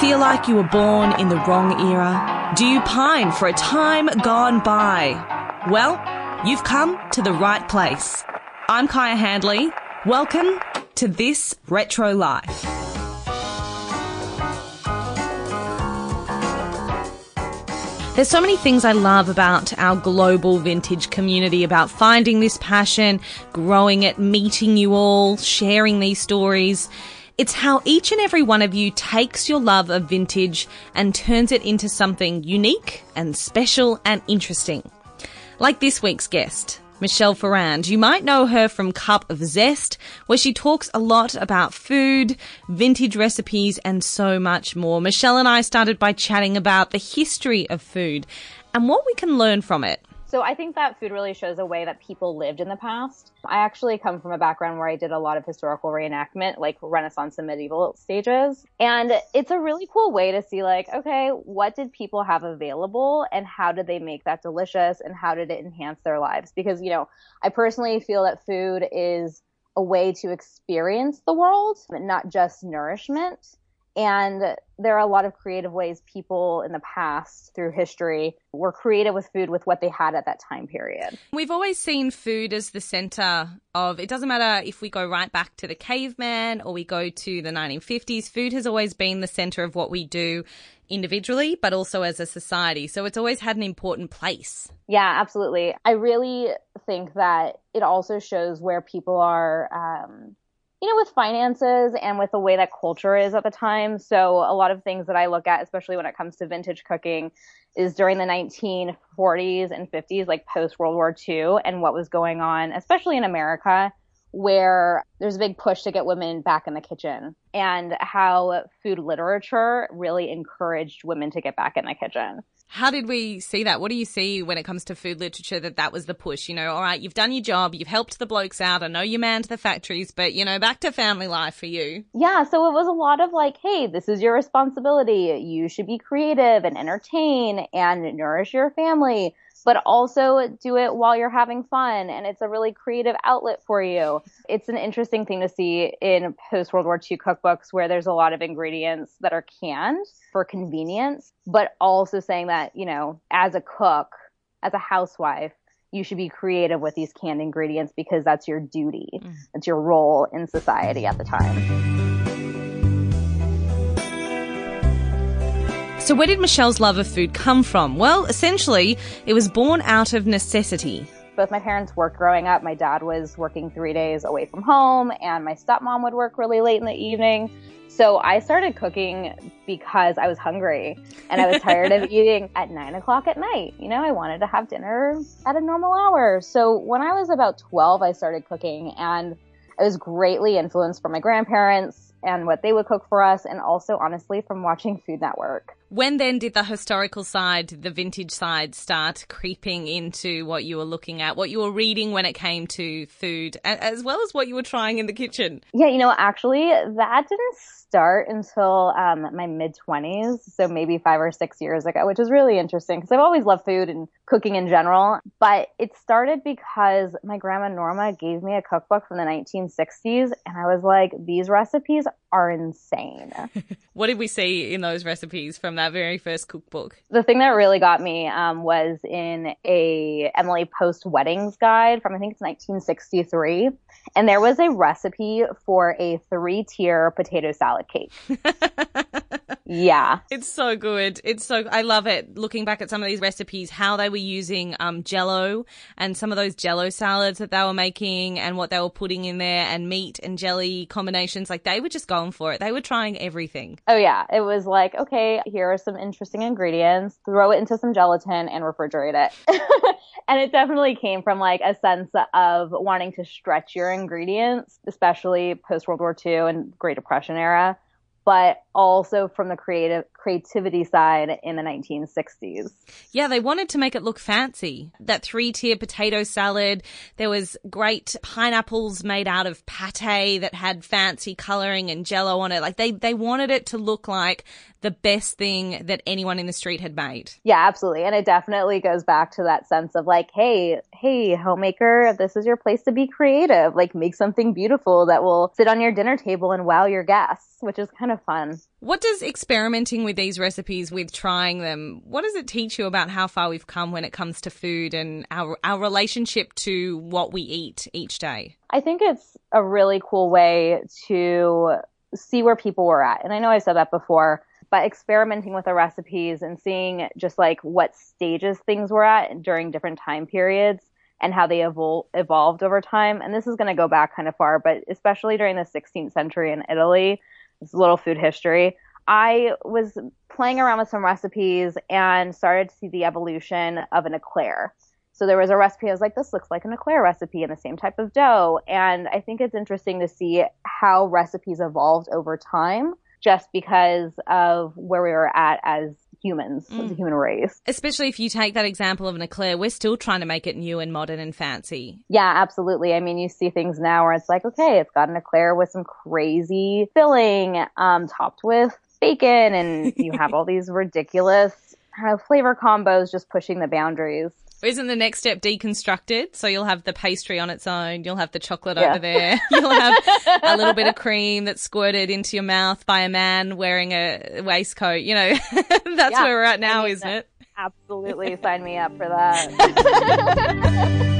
feel like you were born in the wrong era? Do you pine for a time gone by? Well, you've come to the right place. I'm Kai Handley. Welcome to this Retro Life. There's so many things I love about our global vintage community, about finding this passion, growing it, meeting you all, sharing these stories. It's how each and every one of you takes your love of vintage and turns it into something unique and special and interesting. Like this week's guest. Michelle Farrand. You might know her from Cup of Zest, where she talks a lot about food, vintage recipes, and so much more. Michelle and I started by chatting about the history of food and what we can learn from it. So I think that food really shows a way that people lived in the past. I actually come from a background where I did a lot of historical reenactment, like Renaissance and medieval stages. And it's a really cool way to see like, okay, what did people have available and how did they make that delicious and how did it enhance their lives? Because, you know, I personally feel that food is a way to experience the world, but not just nourishment. And there are a lot of creative ways people in the past through history were creative with food with what they had at that time period. We've always seen food as the center of it doesn't matter if we go right back to the caveman or we go to the 1950s, food has always been the center of what we do individually, but also as a society. So it's always had an important place. Yeah, absolutely. I really think that it also shows where people are um, you know, with finances and with the way that culture is at the time. So a lot of things that I look at, especially when it comes to vintage cooking, is during the 1940s and 50s, like post World War II, and what was going on, especially in America, where there's a big push to get women back in the kitchen and how food literature really encouraged women to get back in the kitchen. How did we see that? What do you see when it comes to food literature that that was the push? You know, all right, you've done your job, you've helped the blokes out. I know you manned the factories, but you know, back to family life for you. Yeah, so it was a lot of like, hey, this is your responsibility. You should be creative and entertain and nourish your family but also do it while you're having fun. And it's a really creative outlet for you. It's an interesting thing to see in post World War II cookbooks where there's a lot of ingredients that are canned for convenience, but also saying that, you know, as a cook, as a housewife, you should be creative with these canned ingredients because that's your duty. Mm. It's your role in society at the time. So, where did Michelle's love of food come from? Well, essentially, it was born out of necessity. Both my parents worked growing up. My dad was working three days away from home, and my stepmom would work really late in the evening. So I started cooking because I was hungry and I was tired of eating at nine o'clock at night. You know, I wanted to have dinner at a normal hour. So when I was about 12, I started cooking and I was greatly influenced from my grandparents and what they would cook for us, and also honestly from watching Food Network. When then did the historical side, the vintage side, start creeping into what you were looking at, what you were reading when it came to food, as well as what you were trying in the kitchen? Yeah, you know, actually, that didn't start until um, my mid 20s, so maybe five or six years ago, which is really interesting because I've always loved food and cooking in general. But it started because my grandma Norma gave me a cookbook from the 1960s, and I was like, these recipes are insane. what did we see in those recipes from that very first cookbook? The thing that really got me um, was in a Emily Post weddings guide from I think it's 1963, and there was a recipe for a three tier potato salad cake. yeah, it's so good. It's so I love it. Looking back at some of these recipes, how they were using um, Jello and some of those Jello salads that they were making, and what they were putting in there, and meat and jelly combinations. Like they were just going for it. They were trying everything. Oh yeah, it was like okay, here are some interesting ingredients. Throw it into some gelatin and refrigerate it. and it definitely came from like a sense of wanting to stretch your ingredients, especially post World War II and Great Depression era but also from the creative creativity side in the 1960s. Yeah, they wanted to make it look fancy. That three-tier potato salad, there was great pineapples made out of pate that had fancy coloring and jello on it. Like they they wanted it to look like the best thing that anyone in the street had made. Yeah, absolutely. And it definitely goes back to that sense of like, hey, hey, homemaker, this is your place to be creative. Like make something beautiful that will sit on your dinner table and wow your guests, which is kind of of fun. What does experimenting with these recipes, with trying them, what does it teach you about how far we've come when it comes to food and our our relationship to what we eat each day? I think it's a really cool way to see where people were at. And I know I said that before, but experimenting with the recipes and seeing just like what stages things were at during different time periods and how they evol- evolved over time. And this is going to go back kind of far, but especially during the 16th century in Italy, little food history. I was playing around with some recipes and started to see the evolution of an eclair. So there was a recipe. I was like, this looks like an eclair recipe in the same type of dough. And I think it's interesting to see how recipes evolved over time just because of where we were at as humans, mm. as a human race. Especially if you take that example of an eclair, we're still trying to make it new and modern and fancy. Yeah, absolutely. I mean, you see things now where it's like, okay, it's got an eclair with some crazy filling, um, topped with bacon, and you have all these ridiculous kind of flavor combos just pushing the boundaries. Isn't the next step deconstructed? So you'll have the pastry on its own, you'll have the chocolate yeah. over there, you'll have a little bit of cream that's squirted into your mouth by a man wearing a waistcoat. You know, that's yeah. where we're at now, isn't it? Absolutely. Sign me up for that.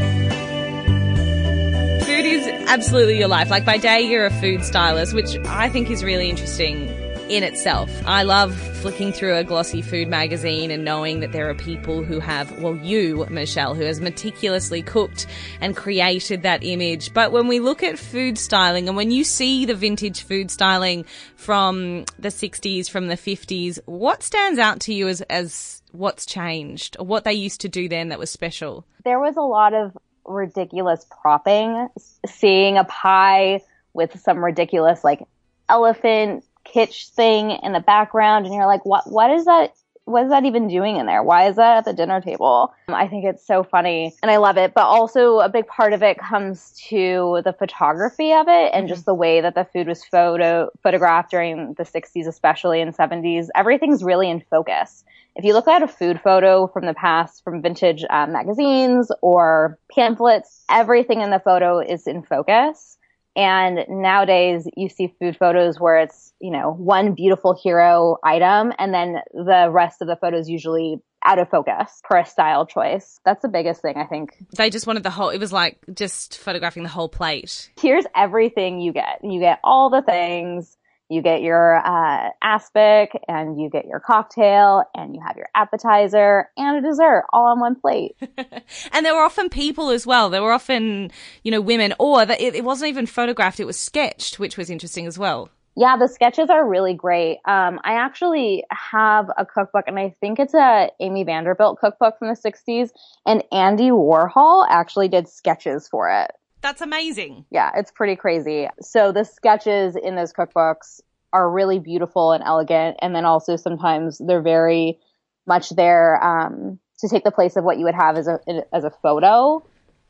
food is absolutely your life. Like by day, you're a food stylist, which I think is really interesting in itself. I love flicking through a glossy food magazine and knowing that there are people who have, well, you, Michelle, who has meticulously cooked and created that image. But when we look at food styling and when you see the vintage food styling from the 60s, from the 50s, what stands out to you as, as what's changed or what they used to do then that was special? There was a lot of ridiculous propping, seeing a pie with some ridiculous like elephant kitsch thing in the background and you're like what what is that what is that even doing in there? Why is that at the dinner table? I think it's so funny and I love it. But also a big part of it comes to the photography of it and mm-hmm. just the way that the food was photo photographed during the 60s, especially in 70s. Everything's really in focus. If you look at a food photo from the past, from vintage um, magazines or pamphlets, everything in the photo is in focus. And nowadays you see food photos where it's, you know, one beautiful hero item and then the rest of the photos usually out of focus for a style choice. That's the biggest thing, I think. They just wanted the whole, it was like just photographing the whole plate. Here's everything you get. You get all the things you get your uh, aspic and you get your cocktail and you have your appetizer and a dessert all on one plate. and there were often people as well. There were often, you know, women or that it, it, wasn't even photographed. It was sketched, which was interesting as well. Yeah, the sketches are really great. Um, I actually have a cookbook and I think it's a Amy Vanderbilt cookbook from the 60s and Andy Warhol actually did sketches for it. That's amazing. Yeah, it's pretty crazy. So the sketches in those cookbooks are really beautiful and elegant, and then also sometimes they're very much there um, to take the place of what you would have as a as a photo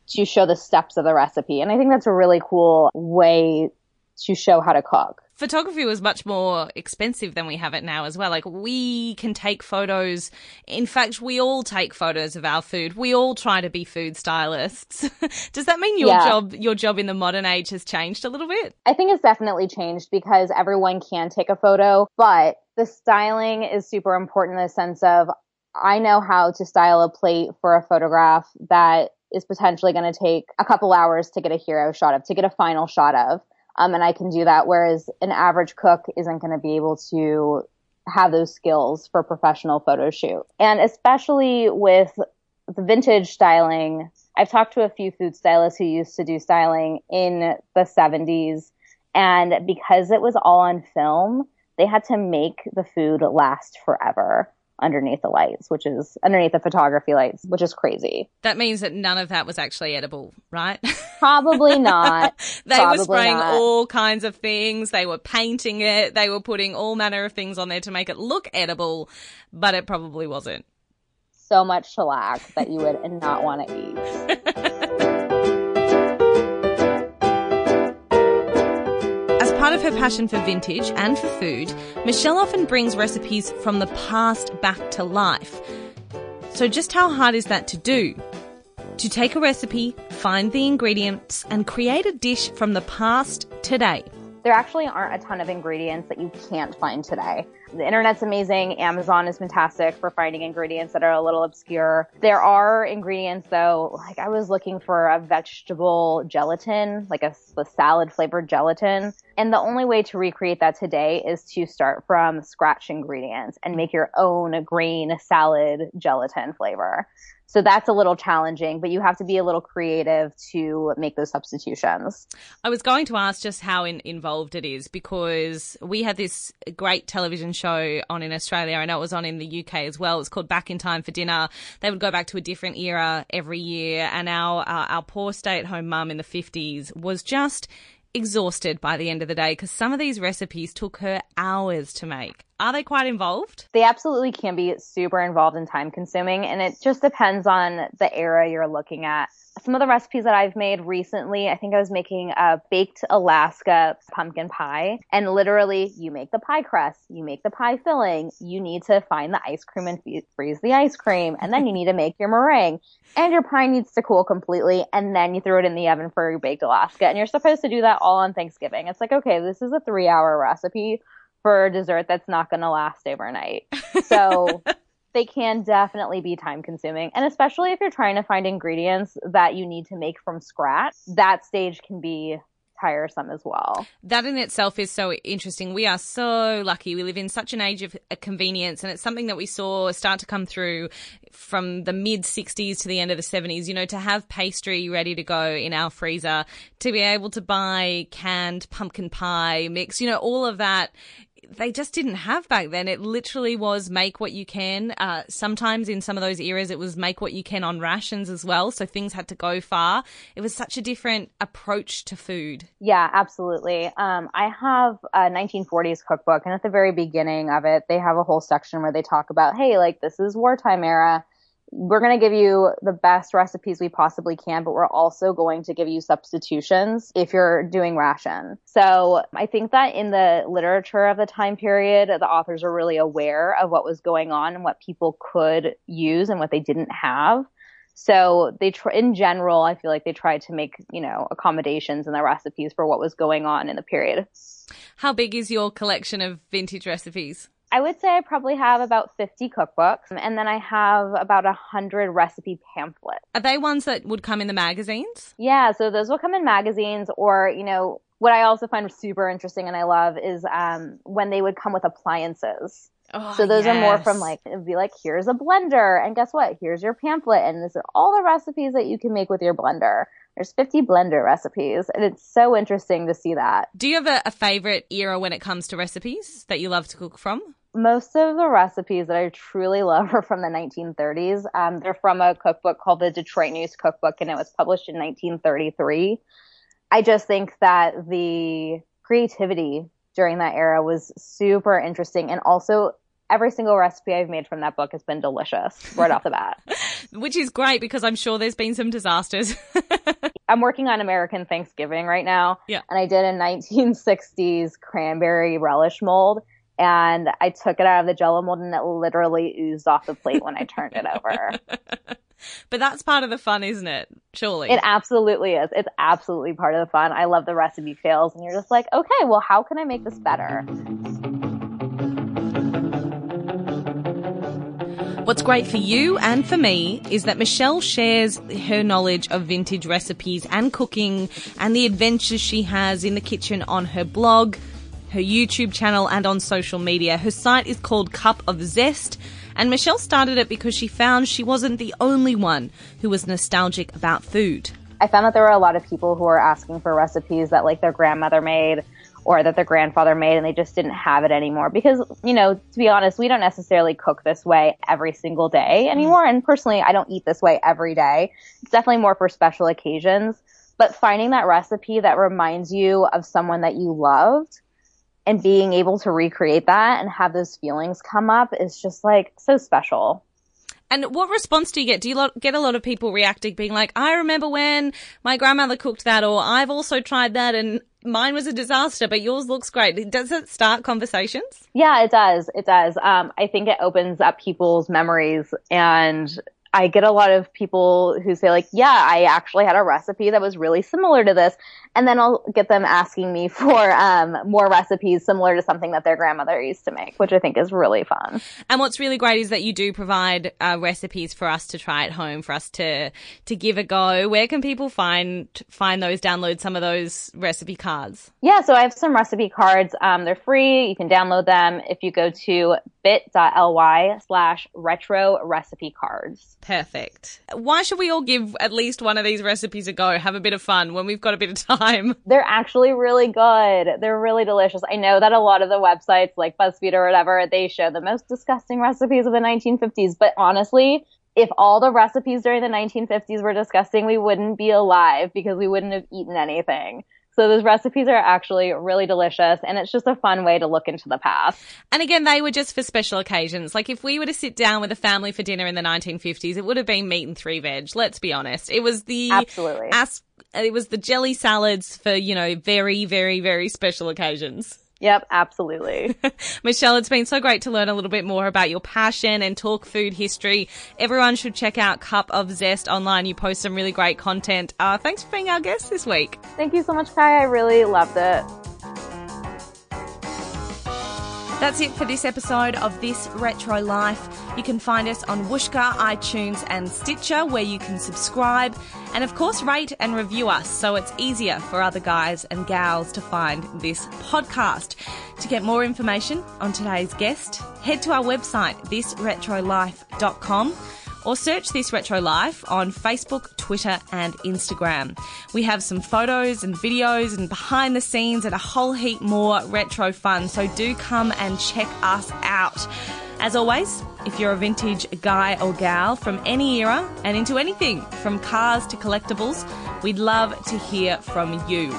to show the steps of the recipe. And I think that's a really cool way to show how to cook photography was much more expensive than we have it now as well. Like we can take photos. In fact, we all take photos of our food. We all try to be food stylists. Does that mean your yeah. job, your job in the modern age has changed a little bit? I think it's definitely changed because everyone can take a photo, but the styling is super important in the sense of I know how to style a plate for a photograph that is potentially going to take a couple hours to get a hero shot of, to get a final shot of um, and I can do that. Whereas an average cook isn't going to be able to have those skills for a professional photo shoot. And especially with the vintage styling, I've talked to a few food stylists who used to do styling in the 70s. And because it was all on film, they had to make the food last forever underneath the lights, which is underneath the photography lights, which is crazy. That means that none of that was actually edible, right? Probably not. they Probably were spraying not. all kinds of things. They were painting it. They were putting all manner of things on there to make it look edible, but it probably wasn't. So much shellac that you would not want to eat. of her passion for vintage and for food, Michelle often brings recipes from the past back to life. So, just how hard is that to do? To take a recipe, find the ingredients, and create a dish from the past today. there actually aren't a ton of ingredients that you can't find today. The internet's amazing. Amazon is fantastic for finding ingredients that are a little obscure. There are ingredients though, like I was looking for a vegetable gelatin, like a, a salad flavored gelatin. And the only way to recreate that today is to start from scratch ingredients and make your own green salad gelatin flavor. So that's a little challenging, but you have to be a little creative to make those substitutions. I was going to ask just how in, involved it is because we had this great television show on in Australia. I know it was on in the UK as well. It's called Back in Time for Dinner. They would go back to a different era every year, and our uh, our poor stay at home mum in the 50s was just exhausted by the end of the day because some of these recipes took her hours to make. Are they quite involved? They absolutely can be super involved and time consuming, and it just depends on the era you're looking at some of the recipes that I've made recently, I think I was making a baked Alaska pumpkin pie. And literally, you make the pie crust, you make the pie filling, you need to find the ice cream and freeze the ice cream, and then you need to make your meringue. And your pie needs to cool completely, and then you throw it in the oven for your baked Alaska. And you're supposed to do that all on Thanksgiving. It's like, okay, this is a three hour recipe for a dessert that's not going to last overnight. So they can definitely be time consuming. And especially if you're trying to find ingredients that you need to make from scratch, that stage can be tiresome as well. That in itself is so interesting. We are so lucky. We live in such an age of uh, convenience, and it's something that we saw start to come through from the mid 60s to the end of the 70s. You know, to have pastry ready to go in our freezer, to be able to buy canned pumpkin pie mix, you know, all of that they just didn't have back then. It literally was make what you can. Uh, sometimes in some of those eras, it was make what you can on rations as well. So things had to go far. It was such a different approach to food. Yeah, absolutely. Um, I have a 1940s cookbook, and at the very beginning of it, they have a whole section where they talk about, hey, like this is wartime era we're going to give you the best recipes we possibly can, but we're also going to give you substitutions if you're doing ration. So I think that in the literature of the time period, the authors are really aware of what was going on and what people could use and what they didn't have. So they, tr- in general, I feel like they tried to make, you know, accommodations in the recipes for what was going on in the period. How big is your collection of vintage recipes? I would say I probably have about 50 cookbooks and then I have about 100 recipe pamphlets. Are they ones that would come in the magazines? Yeah, so those will come in magazines or, you know, what I also find super interesting and I love is um, when they would come with appliances. Oh, so those yes. are more from like it'd be like here's a blender and guess what here's your pamphlet and this are all the recipes that you can make with your blender there's 50 blender recipes, and it's so interesting to see that. Do you have a, a favorite era when it comes to recipes that you love to cook from? Most of the recipes that I truly love are from the 1930s. Um, they're from a cookbook called the Detroit News Cookbook, and it was published in 1933. I just think that the creativity during that era was super interesting and also every single recipe I've made from that book has been delicious right off the bat. Which is great because I'm sure there's been some disasters. I'm working on American Thanksgiving right now. Yeah. And I did a 1960s cranberry relish mold. And I took it out of the jello mold and it literally oozed off the plate when I turned it over. but that's part of the fun, isn't it? Surely. It absolutely is. It's absolutely part of the fun. I love the recipe fails and you're just like, okay, well, how can I make this better? What's great for you and for me is that Michelle shares her knowledge of vintage recipes and cooking and the adventures she has in the kitchen on her blog, her YouTube channel, and on social media. Her site is called Cup of Zest. And Michelle started it because she found she wasn't the only one who was nostalgic about food. I found that there were a lot of people who were asking for recipes that like their grandmother made or that their grandfather made and they just didn't have it anymore. Because, you know, to be honest, we don't necessarily cook this way every single day mm-hmm. anymore. And personally, I don't eat this way every day. It's definitely more for special occasions. But finding that recipe that reminds you of someone that you loved and being able to recreate that and have those feelings come up is just like so special. And what response do you get? Do you get a lot of people reacting, being like, I remember when my grandmother cooked that, or I've also tried that and mine was a disaster, but yours looks great. Does it start conversations? Yeah, it does. It does. Um, I think it opens up people's memories and I get a lot of people who say like, yeah, I actually had a recipe that was really similar to this. And then I'll get them asking me for um, more recipes similar to something that their grandmother used to make, which I think is really fun. And what's really great is that you do provide uh, recipes for us to try at home, for us to to give a go. Where can people find find those, download some of those recipe cards? Yeah, so I have some recipe cards. Um, they're free. You can download them if you go to bit.ly slash retro recipe cards. Perfect. Why should we all give at least one of these recipes a go? Have a bit of fun when we've got a bit of time. They're actually really good. They're really delicious. I know that a lot of the websites like BuzzFeed or whatever, they show the most disgusting recipes of the 1950s, but honestly, if all the recipes during the 1950s were disgusting, we wouldn't be alive because we wouldn't have eaten anything. So those recipes are actually really delicious and it's just a fun way to look into the past. And again, they were just for special occasions. Like if we were to sit down with a family for dinner in the 1950s, it would have been meat and three veg. Let's be honest. It was the Absolutely. As- it was the jelly salads for, you know, very, very, very special occasions. Yep, absolutely. Michelle, it's been so great to learn a little bit more about your passion and talk food history. Everyone should check out Cup of Zest online. You post some really great content. Uh, thanks for being our guest this week. Thank you so much, Kai. I really loved it. That's it for this episode of This Retro Life. You can find us on Whooshkaa, iTunes, and Stitcher, where you can subscribe and, of course, rate and review us so it's easier for other guys and gals to find this podcast. To get more information on today's guest, head to our website, thisretrolife.com or search This Retro Life on Facebook, Twitter, and Instagram. We have some photos and videos and behind the scenes and a whole heap more retro fun, so do come and check us out. As always, if you're a vintage guy or gal from any era and into anything from cars to collectibles, we'd love to hear from you.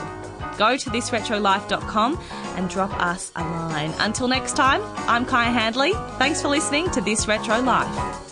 Go to thisretrolife.com and drop us a line. Until next time, I'm Kai Handley. Thanks for listening to This Retro Life.